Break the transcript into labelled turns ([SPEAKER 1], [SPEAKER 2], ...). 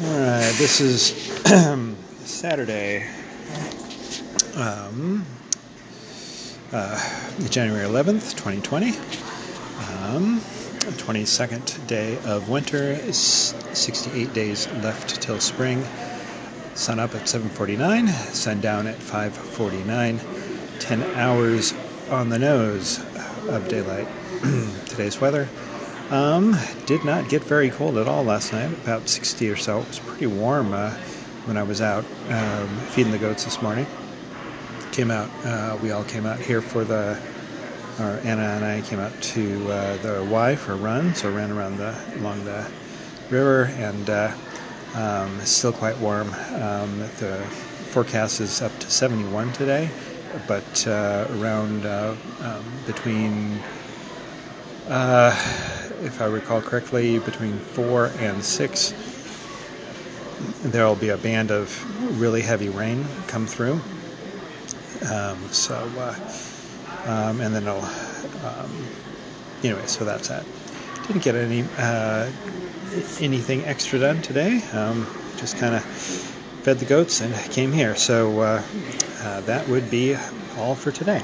[SPEAKER 1] All right, this is Saturday, um, uh, January 11th, 2020. Um, 22nd day of winter, 68 days left till spring. Sun up at 7:49, sun down at 5:49. 10 hours on the nose of daylight. Today's weather. Um, did not get very cold at all last night, about 60 or so. It was pretty warm uh, when I was out um, feeding the goats this morning. Came out, uh, we all came out here for the, or Anna and I came out to uh, the Y for a run, so ran around the along the river, and uh, um, still quite warm. Um, the forecast is up to 71 today, but uh, around uh, um, between if I recall correctly, between four and six, there will be a band of really heavy rain come through. Um, so, uh, um, and then it'll, um, anyway, so that's that. Didn't get any uh, anything extra done today. Um, just kind of fed the goats and came here. So uh, uh, that would be all for today.